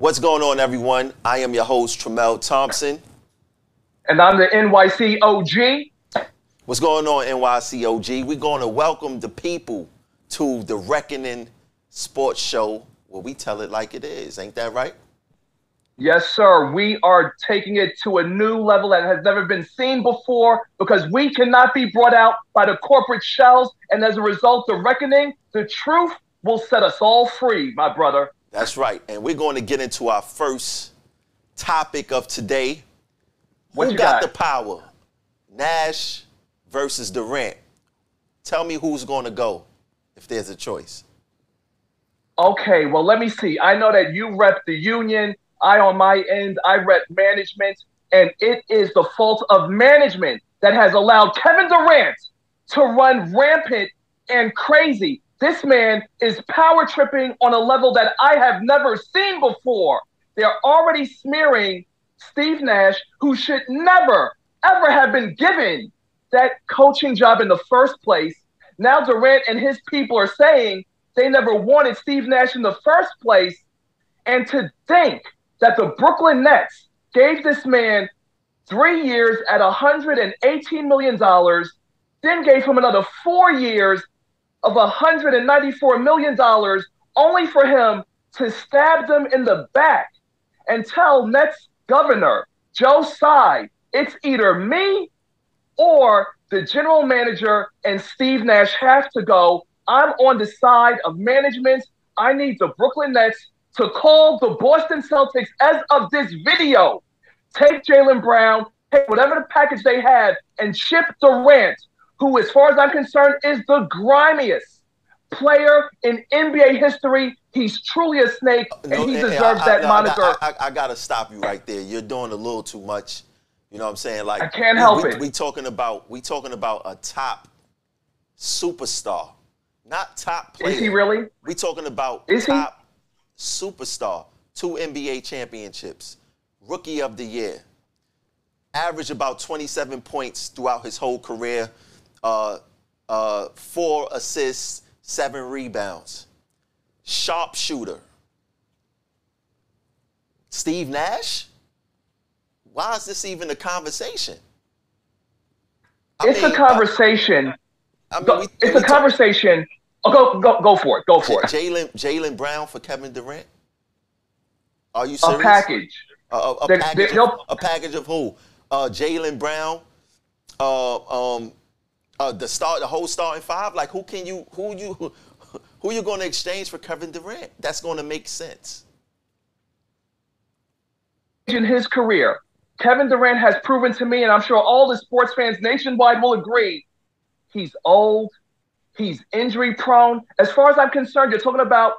What's going on, everyone? I am your host, Tramel Thompson. And I'm the NYC OG. What's going on, NYC OG? We're going to welcome the people to the Reckoning Sports Show where we tell it like it is. Ain't that right? Yes, sir. We are taking it to a new level that has never been seen before because we cannot be brought out by the corporate shells. And as a result of reckoning, the truth will set us all free, my brother. That's right. And we're going to get into our first topic of today. What Who got, got? the power? Nash versus Durant. Tell me who's going to go if there's a choice. Okay, well, let me see. I know that you rep the union. I, on my end, I rep management. And it is the fault of management that has allowed Kevin Durant to run rampant and crazy. This man is power tripping on a level that I have never seen before. They're already smearing Steve Nash, who should never, ever have been given that coaching job in the first place. Now Durant and his people are saying they never wanted Steve Nash in the first place. And to think that the Brooklyn Nets gave this man three years at $118 million, then gave him another four years of $194 million, only for him to stab them in the back and tell Nets governor Joe Tsai, it's either me or the general manager and Steve Nash have to go. I'm on the side of management. I need the Brooklyn Nets to call the Boston Celtics as of this video. Take Jaylen Brown, take whatever the package they have, and ship Durant, who, as far as I'm concerned, is the grimiest player in NBA history. He's truly a snake, and No, he deserves I- that I- moniker. I, I, I got to stop you right there. You're doing a little too much. You know what I'm saying? Like I can't help we, it. We talking about we talking about a top superstar, not top player. is he really? We talking about Is he? top superstar, two NBA championships, rookie of the year, average about 27 points throughout his whole career, uh, uh, four assists, seven rebounds, sharpshooter. Steve Nash? Why is this even a conversation? I It's mean, a conversation. I mean, Go- we- it's a talk- conversation. Oh, go, go, go for it. Go for it. Jaylen Jaylen Brown for Kevin Durant? Are you A serious? package. A, a, a package. they- of, a package of who? Uh, Jaylen Brown. Uh, um, uh, the start, the whole starting five. Like who can you? Who you? Who you going to exchange for Kevin Durant? That's going to make sense. in his career, Kevin Durant has proven to me, and I'm sure all the sports fans nationwide will agree, he's old, he's injury prone. As far as I'm concerned, you're talking about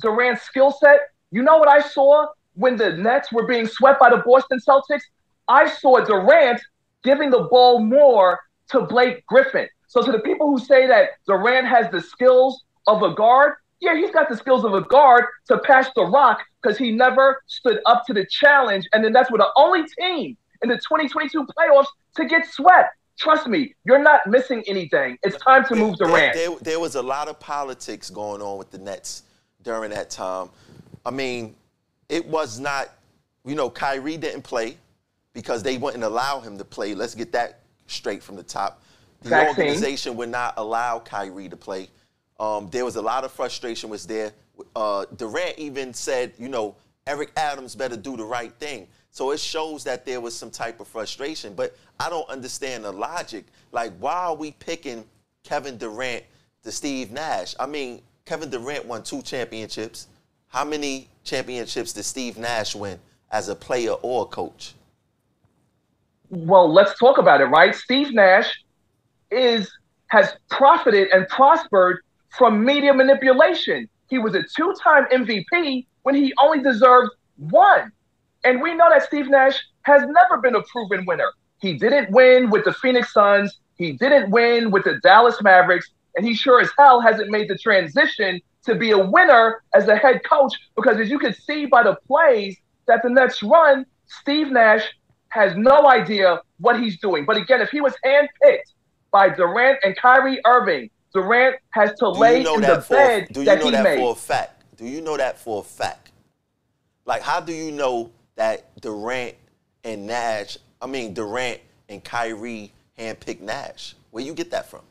Durant's skill set. You know what I saw when the Nets were being swept by the Boston Celtics? I saw Durant giving the ball more to Blake Griffin. So to the people who say that Durant has the skills of a guard, yeah, he's got the skills of a guard to pass the rock because he never stood up to the challenge. And then that's where the only team in the 2022 playoffs to get swept. Trust me, you're not missing anything. It's time to move There- Durant. There, there was a lot of politics going on with the Nets during that time. I mean, it was not, you know, Kyrie didn't play because they wouldn't allow him to play. Let's get that straight from the top. The Vaccine. organization would not allow Kyrie to play. Um, there was a lot of frustration was there. Uh, Durant even said, you know, Eric Adams better do the right thing. So it shows that there was some type of frustration. But I don't understand the logic. Like, why are we picking Kevin Durant to Steve Nash? I mean, Kevin Durant won two championships. How many championships did Steve Nash win as a player or a coach? Well, let's talk about it, right? Steve Nash is has profited and prospered from media manipulation. He was a two-time MVP when he only deserved one. And we know that Steve Nash has never been a proven winner. He didn't win with the Phoenix Suns, he didn't win with the Dallas Mavericks, and he sure as hell hasn't made the transition to be a winner as a head coach because as you can see by the plays that the Nets run, Steve Nash has no idea what he's doing. But again, if he was handpicked by Durant and Kyrie Irving, Durant has to Do lay you know in that the bed do you that know that made. for a fact? Do you know that for a fact? Like, how do you know that Durant and Nash, I mean Durant and Kyrie handpicked Nash? Where you get that from?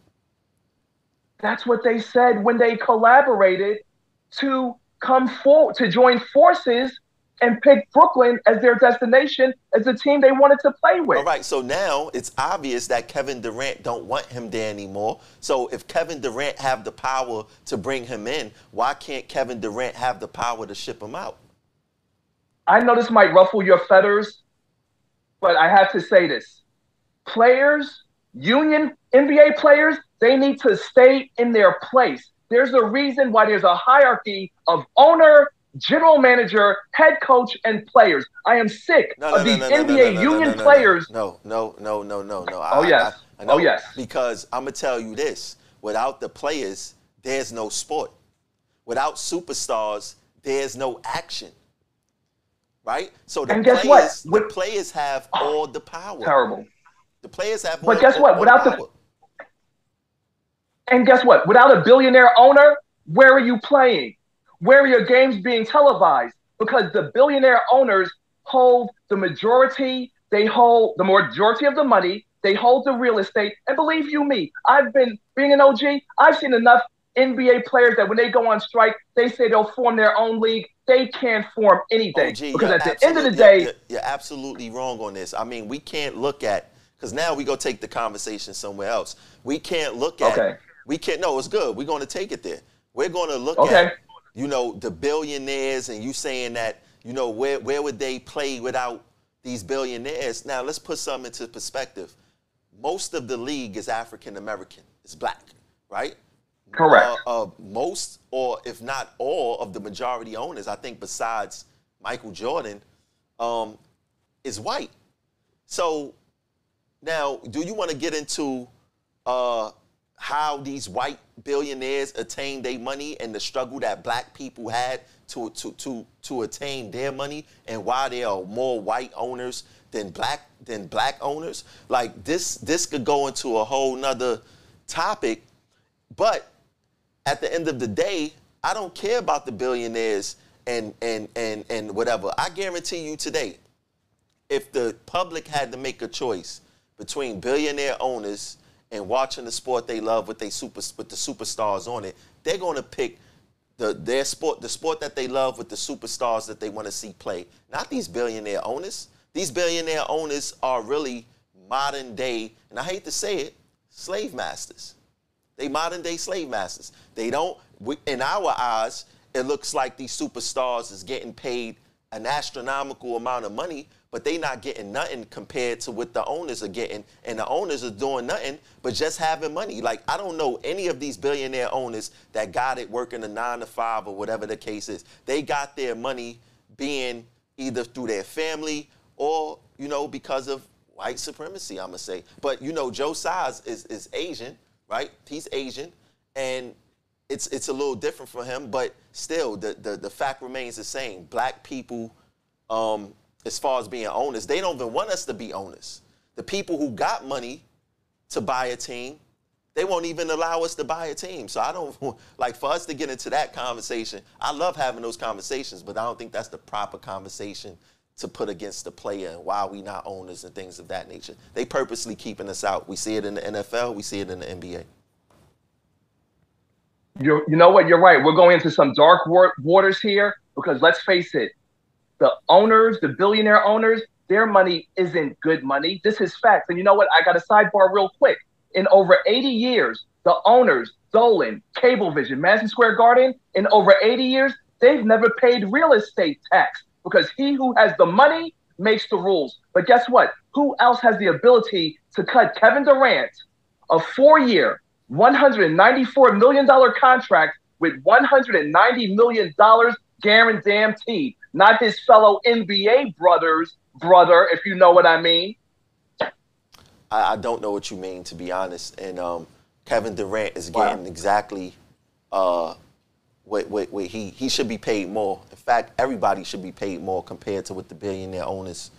That's what they said when they collaborated to come forward to join forces and pick Brooklyn as their destination as the team they wanted to play with. All right, so now it's obvious that Kevin Durant don't want him there anymore. So if Kevin Durant have the power to bring him in, why can't Kevin Durant have the power to ship him out? I know this might ruffle your feathers, but I have to say this. Players, union NBA players, they need to stay in their place. There's a reason why there's a hierarchy of owner, general manager, head coach, and players. I am sick No, no, of these no, NBA union no, players. No, no, no, no, no, no. Oh, I- yes. I, I know Oh, yes. Because I'm gonna tell you this: without the players, there's no sport. Without superstars, there's no action. Right? So the And guess what? players, the With- players have ah, all the power. Terrible. The players have. But all, guess what? Without the- power. And guess what? Without a billionaire owner, where are you playing? Where are your games being televised? Because the billionaire owners hold the majority, they hold the majority of the money, they hold the real estate. And believe you me, I've been being an OG, I've seen enough NBA players that when they go on strike, they say they'll form their own league. They can't form anything. OG, because at the end of the day, you're, you're- absolutely wrong on this. I mean, we can't look at because now we go take the conversation somewhere else. We can't look at. Okay. We can't. No, it's good. We're going to take it there. We're going to look Okay. at, you know, the billionaires, and you saying that, you know, where where would they play without these billionaires? Now let's put something into perspective. Most of the league is African American. It's black, right? correct. uh, uh, most, or if not all, of the majority owners, I think, besides Michael Jordan, um, is white. So now, do you want to get into uh, how these white billionaires attain their money and the struggle that black people had to, to, to, to attain their money and why there are more white owners than black than black owners? Like this this could go into a whole nother topic, but at the end of the day, I don't care about the billionaires and and and and whatever. I guarantee you today, if the public had to make a choice between billionaire owners and watching the sport they love with they super with the superstars on it, they're going to pick the their sport, the sport that they love with the superstars that they want to see play. Not these billionaire owners. These billionaire owners are really modern day, and I hate to say it, slave masters. They modern day slave masters. They don't, in our eyes, it looks like these superstars is getting paid an astronomical amount of money, but they not getting nothing compared to what the owners are getting. And the owners are doing nothing but just having money. Like, I don't know any of these billionaire owners that got it working a nine to five or whatever the case is. They got their money being either through their family or, you know, because of white supremacy, I'm gonna say. But you know, Joe Tsai is, is Asian, right? He's Asian, and it's it's a little different for him, but still, the the, the fact remains the same. Black people, um, as far as being owners, they don't even want us to be owners. The people who got money to buy a team, they won't even allow us to buy a team. So I don't like for us to get into that conversation. I love having those conversations, but I don't think that's the proper conversation to put against the player and why we not owners and things of that nature. They purposely keeping us out. We see it in the NFL, we see it in the NBA. You're, you know what? You're right. We're going into some dark wa- waters here because let's face it, the owners, the billionaire owners, their money isn't good money. This is facts. And you know what? I got a sidebar real quick. In over 80 years, the owners, Dolan, Cablevision, Madison Square Garden, in over 80 years, they've never paid real estate tax because he who has the money makes the rules. But guess what? Who else has the ability to cut Kevin Durant a four year, $194 million contract with $190 million guaranteed. Not his fellow NBA brothers, brother, if you know what I mean. I, I don't know what you mean, to be honest. And um, Kevin Durant is Wow. getting exactly uh, what, what, what he he should be paid more. In fact, everybody should be paid more compared to what the billionaire owners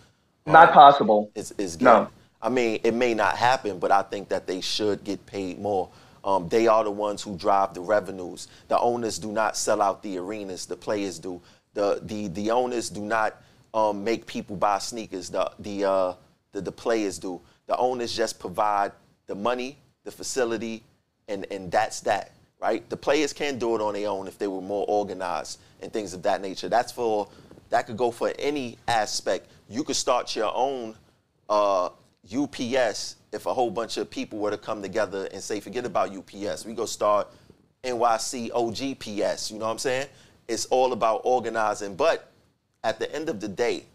Not possible. is, is No. I mean, it may not happen, but I think that they should get paid more. Um, they are the ones who drive the revenues. The owners do not sell out the arenas, the players do. The the the owners do not um, make people buy sneakers. The the, uh, the the players do. The owners just provide the money, the facility, and and that's that. Right? The players can do it on their own if they were more organized and things of that nature. That's for that could go for any aspect. You could start your own uh, UPS if a whole bunch of people were to come together and say, forget about UPS. We go start NYC OGPS. You know what I'm saying? It's all about organizing. But at the end of the day,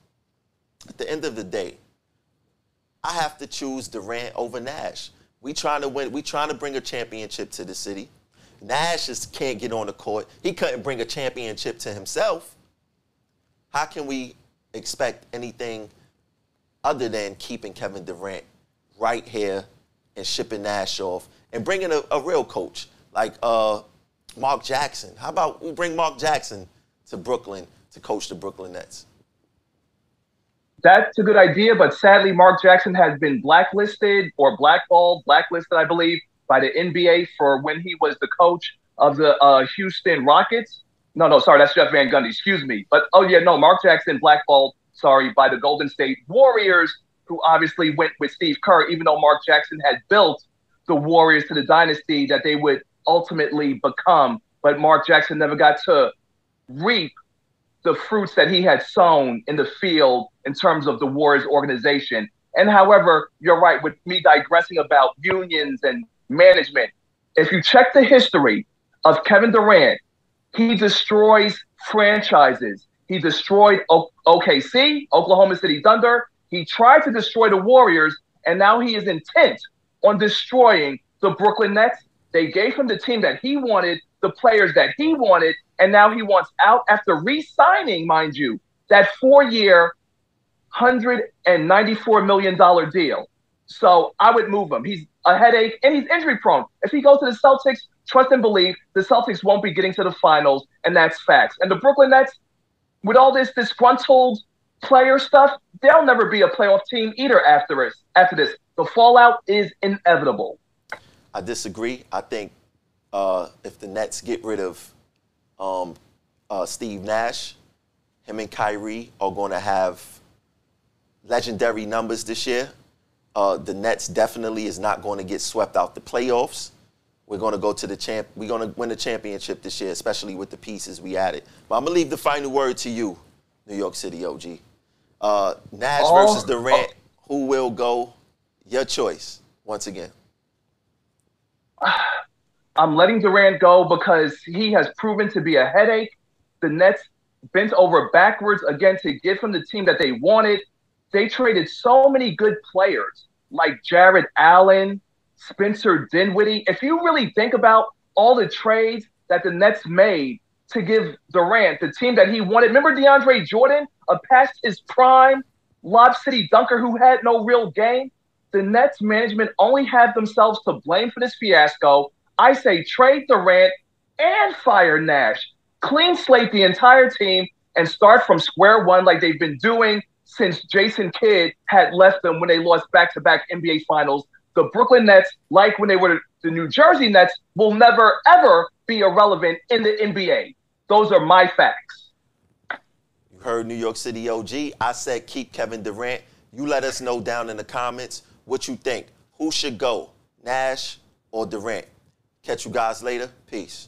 at the end of the day, I have to choose Durant over Nash. We trying to win. We trying to bring a championship to the city. Nash just can't get on the court. He couldn't bring a championship to himself. How can we expect anything other than keeping Kevin Durant right here and shipping Nash off and bringing a, a real coach like uh, Mark Jackson? How about we bring Mark Jackson to Brooklyn to coach the Brooklyn Nets? That's a good idea, but sadly, Mark Jackson has been blacklisted or blackballed, blacklisted, I believe, by the NBA for when he was the coach of the uh, Houston Rockets. No, no, sorry, that's Jeff Van Gundy. Excuse me. But oh yeah, no, Mark Jackson blackballed. Sorry, by the Golden State Warriors, who obviously went with Steve Kerr, even though Mark Jackson had built the Warriors to the dynasty that they would ultimately become. But Mark Jackson never got to reap the fruits that he had sown in the field in terms of the Warriors organization. And however, you're right with me digressing about unions and management. If you check the history of Kevin Durant, he destroys franchises. He destroyed o- OKC, Oklahoma City Thunder. He tried to destroy the Warriors, and now he is intent on destroying the Brooklyn Nets. They gave him the team that he wanted, the players that he wanted, and now he wants out after re signing, mind you, that four year, $194 million deal. So I would move him. He's a headache and he's injury prone. If he goes to the Celtics, trust and believe the Celtics won't be getting to the finals, and that's facts. And the Brooklyn Nets, with all this disgruntled player stuff, they'll never be a playoff team either after this. After this, the fallout is inevitable. I disagree. I think uh, if the Nets get rid of um, uh, Steve Nash, him and Kyrie are going to have legendary numbers this year. Uh, the Nets definitely is not going to get swept out the playoffs. We're going to go to the champ. We're going to win the championship this year, especially with the pieces we added. But I'm gonna leave the final word to you, New York City OG. Uh, Nash oh, versus Durant. Who will go? Your choice. Once again. I'm letting Durant go because he has proven to be a headache. The Nets bent over backwards again to get from the team that they wanted. They traded so many good players like Jarrett Allen, Spencer Dinwiddie. If you really think about all the trades that the Nets made to give Durant the team that he wanted, remember DeAndre Jordan, a past his prime Lob City dunker who had no real game? The Nets management only had themselves to blame for this fiasco. I say trade Durant and fire Nash. Clean slate the entire team and start from square one like they've been doing since Jason Kidd had left them when they lost back to back NBA finals. The Brooklyn Nets, like when they were the New Jersey Nets, will never, ever be irrelevant in the NBA. Those are my facts. You heard New York City OG. I said keep Kevin Durant. You let us know down in the comments what you think. Who should go, Nash or Durant? Catch you guys later. Peace.